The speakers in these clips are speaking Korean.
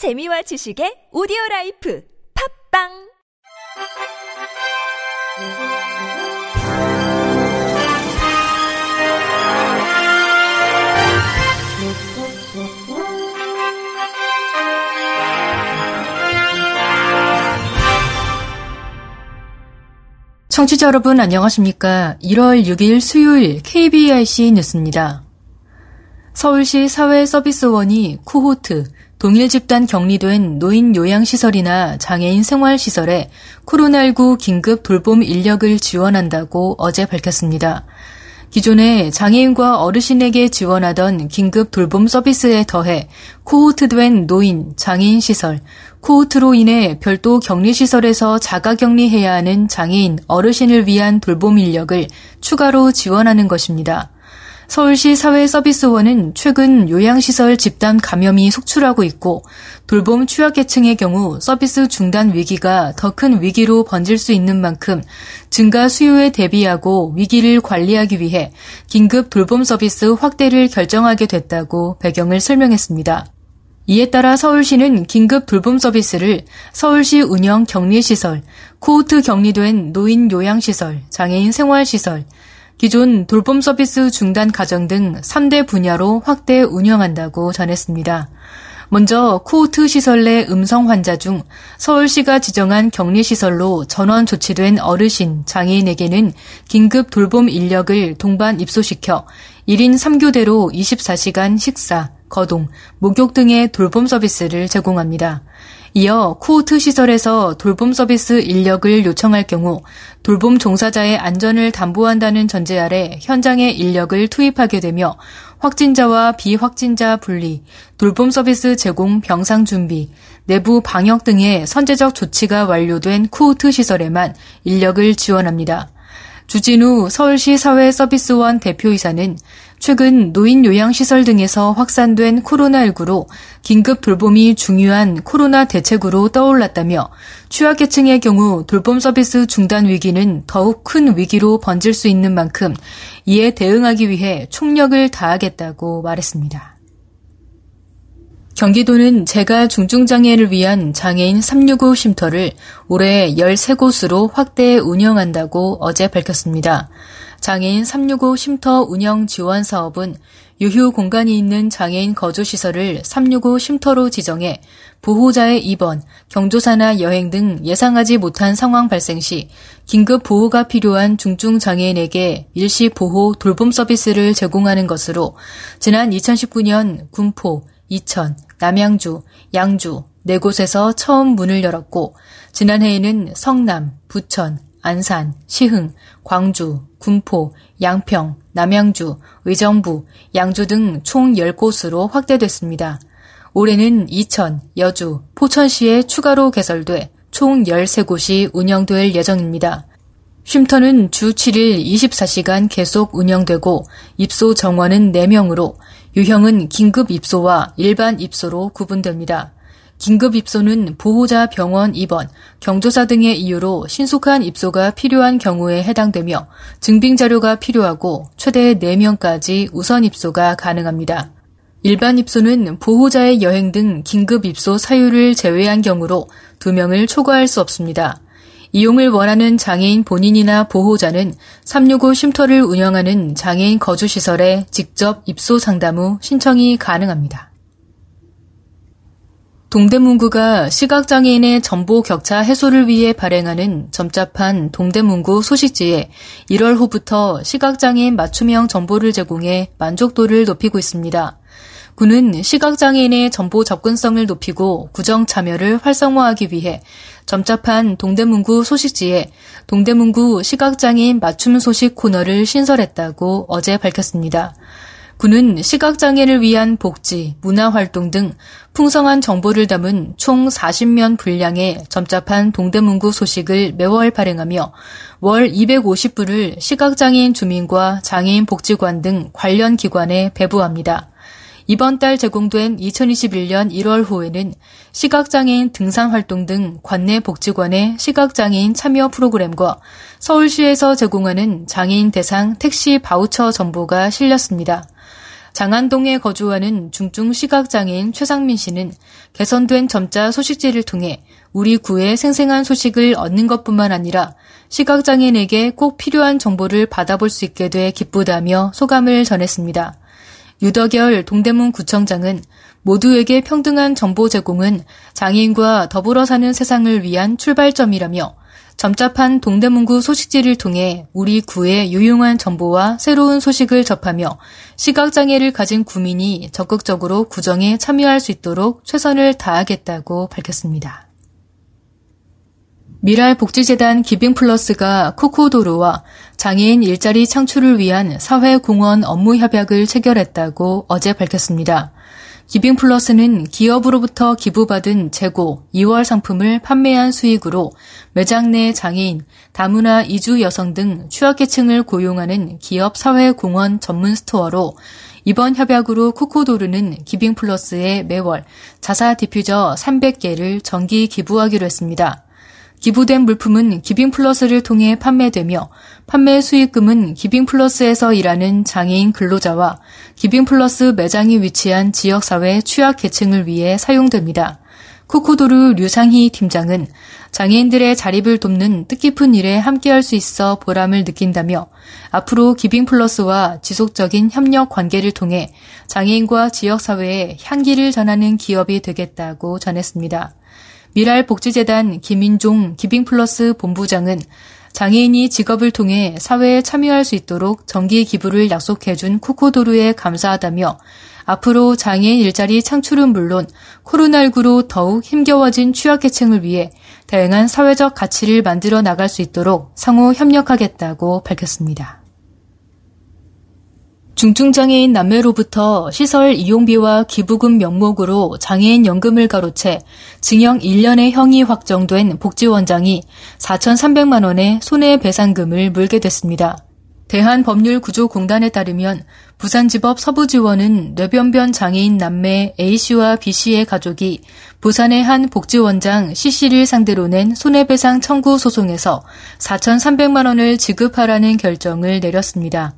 재미와 지식의 오디오 라이프 팝빵 청취자 여러분 안녕하십니까? 1월 6일 수요일 KBIC 뉴스입니다. 서울시 사회서비스원이 쿠호트, 동일 집단 격리된 노인 요양시설이나 장애인 생활시설에 코로나19 긴급 돌봄 인력을 지원한다고 어제 밝혔습니다. 기존에 장애인과 어르신에게 지원하던 긴급 돌봄 서비스에 더해 코호트된 노인, 장애인 시설, 코호트로 인해 별도 격리시설에서 자가 격리해야 하는 장애인, 어르신을 위한 돌봄 인력을 추가로 지원하는 것입니다. 서울시 사회서비스원은 최근 요양시설 집단 감염이 속출하고 있고 돌봄 취약계층의 경우 서비스 중단 위기가 더 큰 위기로 번질 수 있는 만큼 증가 수요에 대비하고 위기를 관리하기 위해 긴급 돌봄 서비스 확대를 결정하게 됐다고 배경을 설명했습니다. 이에 따라 서울시는 긴급 돌봄 서비스를 서울시 운영 격리시설, 코호트 격리된 노인 요양시설, 장애인 생활시설, 기존 돌봄 서비스 중단 가정 등 3대 분야로 확대 운영한다고 전했습니다. 먼저 코호트 시설 내 음성 환자 중 서울시가 지정한 격리시설로 전원 조치된 어르신, 장애인에게는 긴급 돌봄 인력을 동반 입소시켜 1인 3교대로 24시간 식사, 거동, 목욕 등의 돌봄 서비스를 제공합니다. 이어 코호트 시설에서 돌봄 서비스 인력을 요청할 경우 돌봄 종사자의 안전을 담보한다는 전제 아래 현장에 인력을 투입하게 되며 확진자와 비확진자 분리, 돌봄 서비스 제공 병상 준비, 내부 방역 등의 선제적 조치가 완료된 코호트 시설에만 인력을 지원합니다. 주진우 서울시 사회서비스원 대표이사는 최근 노인 요양시설 등에서 확산된 코로나19로 긴급 돌봄이 중요한 코로나 대책으로 떠올랐다며 취약계층의 경우 돌봄 서비스 중단 위기는 더욱 큰 위기로 번질 수 있는 만큼 이에 대응하기 위해 총력을 다하겠다고 말했습니다. 경기도는 재가 중증장애를 위한 장애인 365 쉼터를 올해 13곳으로 확대 운영한다고 어제 밝혔습니다. 장애인 365 쉼터 운영 지원 사업은 유휴 공간이 있는 장애인 거주시설을 365 쉼터로 지정해 보호자의 입원, 경조사나 여행 등 예상하지 못한 상황 발생 시 긴급 보호가 필요한 중증 장애인에게 일시 보호 돌봄 서비스를 제공하는 것으로 지난 2019년 군포, 이천, 남양주, 양주 네 곳에서 처음 문을 열었고 지난해에는 성남, 부천, 안산, 시흥, 광주, 군포, 양평, 남양주, 의정부, 양주 등 총 10곳으로 확대됐습니다. 올해는 이천, 여주, 포천시에 추가로 개설돼 총 13곳이 운영될 예정입니다. 쉼터는 주 7일 24시간 계속 운영되고 입소 정원은 4명으로 유형은 긴급 입소와 일반 입소로 구분됩니다. 긴급 입소는 보호자 병원 입원, 경조사 등의 이유로 신속한 입소가 필요한 경우에 해당되며 증빙 자료가 필요하고 최대 4명까지 우선 입소가 가능합니다. 일반 입소는 보호자의 여행 등 긴급 입소 사유를 제외한 경우로 2명을 초과할 수 없습니다. 이용을 원하는 장애인 본인이나 보호자는 365 쉼터를 운영하는 장애인 거주시설에 직접 입소 상담 후 신청이 가능합니다. 동대문구가 시각장애인의 정보 격차 해소를 위해 발행하는 점잡한 동대문구 소식지에 1월 후부터 시각장애인 맞춤형 정보를 제공해 만족도를 높이고 있습니다. 군은 시각장애인의 정보 접근성을 높이고 구정 참여를 활성화하기 위해 점잡한 동대문구 소식지에 동대문구 시각장애인 맞춤 소식 코너를 신설했다고 어제 밝혔습니다. 군은 시각장애를 위한 복지, 문화활동 등 풍성한 정보를 담은 총 40면 분량의 점잡한 동대문구 소식을 매월 발행하며 월 250부를 시각장애인 주민과 장애인 복지관 등 관련 기관에 배부합니다. 이번 달 제공된 2021년 1월 후에는 시각장애인 등산 활동 등 관내 복지관의 시각장애인 참여 프로그램과 서울시에서 제공하는 장애인 대상 택시 바우처 정보가 실렸습니다. 장안동에 거주하는 중증 시각장애인 최상민 씨는 개선된 점자 소식지를 통해 우리 구의 생생한 소식을 얻는 것뿐만 아니라 시각장애인에게 꼭 필요한 정보를 받아볼 수 있게 돼 기쁘다며 소감을 전했습니다. 유덕열 동대문 구청장은 모두에게 평등한 정보 제공은 장애인과 더불어 사는 세상을 위한 출발점이라며 점잡한 동대문구 소식지를 통해 우리 구의 유용한 정보와 새로운 소식을 접하며 시각장애를 가진 구민이 적극적으로 구정에 참여할 수 있도록 최선을 다하겠다고 밝혔습니다. 밀알복지재단 기빙플러스가 코코도르와 장애인 일자리 창출을 위한 사회공헌 업무 협약을 체결했다고 어제 밝혔습니다. 기빙 플러스는 기업으로부터 기부받은 재고 이월 상품을 판매한 수익으로 매장 내 장애인, 다문화 이주 여성 등 취약계층을 고용하는 기업 사회공헌 전문 스토어로 이번 협약으로 코코도르는 기빙 플러스에 매월 자사 디퓨저 300개를 정기 기부하기로 했습니다. 기부된 물품은 기빙플러스를 통해 판매되며 판매 수익금은 기빙플러스에서 일하는 장애인 근로자와 기빙플러스 매장이 위치한 지역사회 취약계층을 위해 사용됩니다. 코코도르 류상희 팀장은 장애인들의 자립을 돕는 뜻깊은 일에 함께할 수 있어 보람을 느낀다며 앞으로 기빙플러스와 지속적인 협력 관계를 통해 장애인과 지역사회에 향기를 전하는 기업이 되겠다고 전했습니다. 미랄복지재단 김인종 기빙플러스 본부장은 장애인이 직업을 통해 사회에 참여할 수 있도록 정기 기부를 약속해준 쿠코도르에 감사하다며 앞으로 장애인 일자리 창출은 물론 코로나19로 더욱 힘겨워진 취약계층을 위해 다양한 사회적 가치를 만들어 나갈 수 있도록 상호 협력하겠다고 밝혔습니다. 중증장애인 남매로부터 시설 이용비와 기부금 명목으로 장애인 연금을 가로채 징역 1년의 형이 확정된 복지원장이 4,300만 원의 손해배상금을 물게 됐습니다. 대한법률구조공단에 따르면 부산지법 서부지원은 뇌변변 장애인 남매 A씨와 B씨의 가족이 부산의 한 복지원장 C씨를 상대로 낸 손해배상 청구 소송에서 4,300만 원을 지급하라는 결정을 내렸습니다.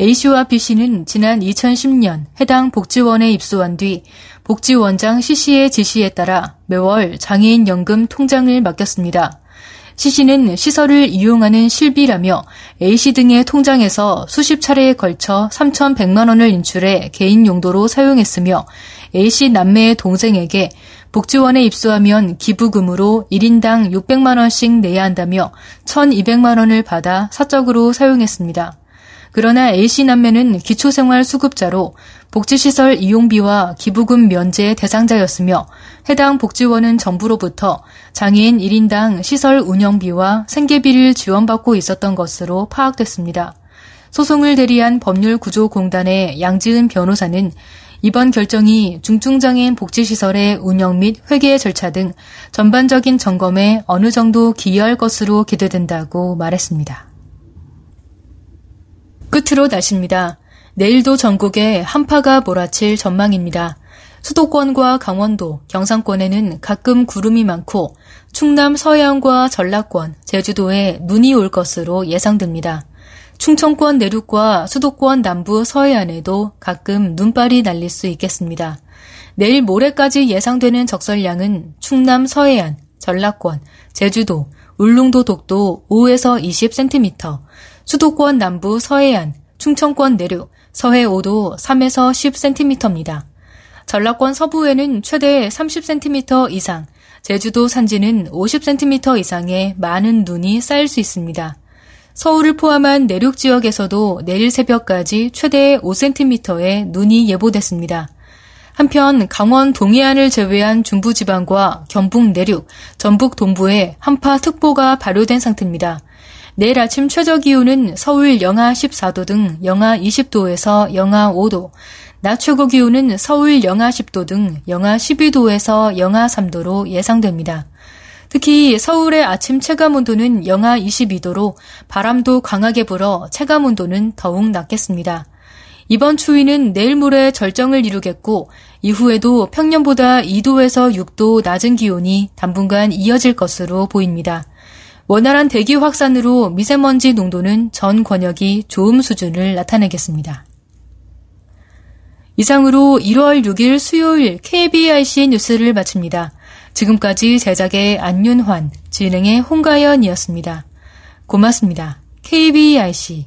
A씨와 B씨는 지난 2010년 해당 복지원에 입소한 뒤 복지원장 C씨의 지시에 따라 매월 장애인 연금 통장을 맡겼습니다. C씨는 시설을 이용하는 실비라며 A씨 등의 통장에서 수십 차례에 걸쳐 3,100만 원을 인출해 개인 용도로 사용했으며 A씨 남매의 동생에게 복지원에 입소하면 기부금으로 1인당 600만 원씩 내야 한다며 1,200만 원을 받아 사적으로 사용했습니다. 그러나 A씨 남매는 기초생활 수급자로 복지시설 이용비와 기부금 면제 대상자였으며 해당 복지원은 정부로부터 장애인 1인당 시설 운영비와 생계비를 지원받고 있었던 것으로 파악됐습니다. 소송을 대리한 법률구조공단의 양지은 변호사는 이번 결정이 중증장애인 복지시설의 운영 및 회계 절차 등 전반적인 점검에 어느 정도 기여할 것으로 기대된다고 말했습니다. 끝으로 날씨입니다. 내일도 전국에 한파가 몰아칠 전망입니다. 수도권과 강원도, 경상권에는 가끔 구름이 많고 충남 서해안과 전라권, 제주도에 눈이 올 것으로 예상됩니다. 충청권 내륙과 수도권 남부 서해안에도 가끔 눈발이 날릴 수 있겠습니다. 내일 모레까지 예상되는 적설량은 충남 서해안, 전라권, 제주도, 울릉도 독도 5에서 20cm, 수도권 남부 서해안, 충청권 내륙, 서해오도 3에서 10cm입니다. 전라권 서부에는 최대 30cm 이상, 제주도 산지는 50cm 이상의 많은 눈이 쌓일 수 있습니다. 서울을 포함한 내륙 지역에서도 내일 새벽까지 최대 5cm의 눈이 예보됐습니다. 한편 강원 동해안을 제외한 중부지방과 경북 내륙, 전북 동부에 한파특보가 발효된 상태입니다. 내일 아침 최저 기온은 서울 영하 14도 등 영하 20도에서 영하 5도, 낮 최고 기온은 서울 영하 10도 등 영하 12도에서 영하 3도로 예상됩니다. 특히 서울의 아침 체감 온도는 영하 22도로 바람도 강하게 불어 체감 온도는 더욱 낮겠습니다. 이번 추위는 내일 모레 절정을 이루겠고 이후에도 평년보다 2도에서 6도 낮은 기온이 당분간 이어질 것으로 보입니다. 원활한 대기 확산으로 미세먼지 농도는 전 권역이 좋음 수준을 나타내겠습니다. 이상으로 1월 6일 수요일 KBIC 뉴스를 마칩니다. 지금까지 제작의 안윤환, 진행의 홍가연이었습니다. 고맙습니다. KBIC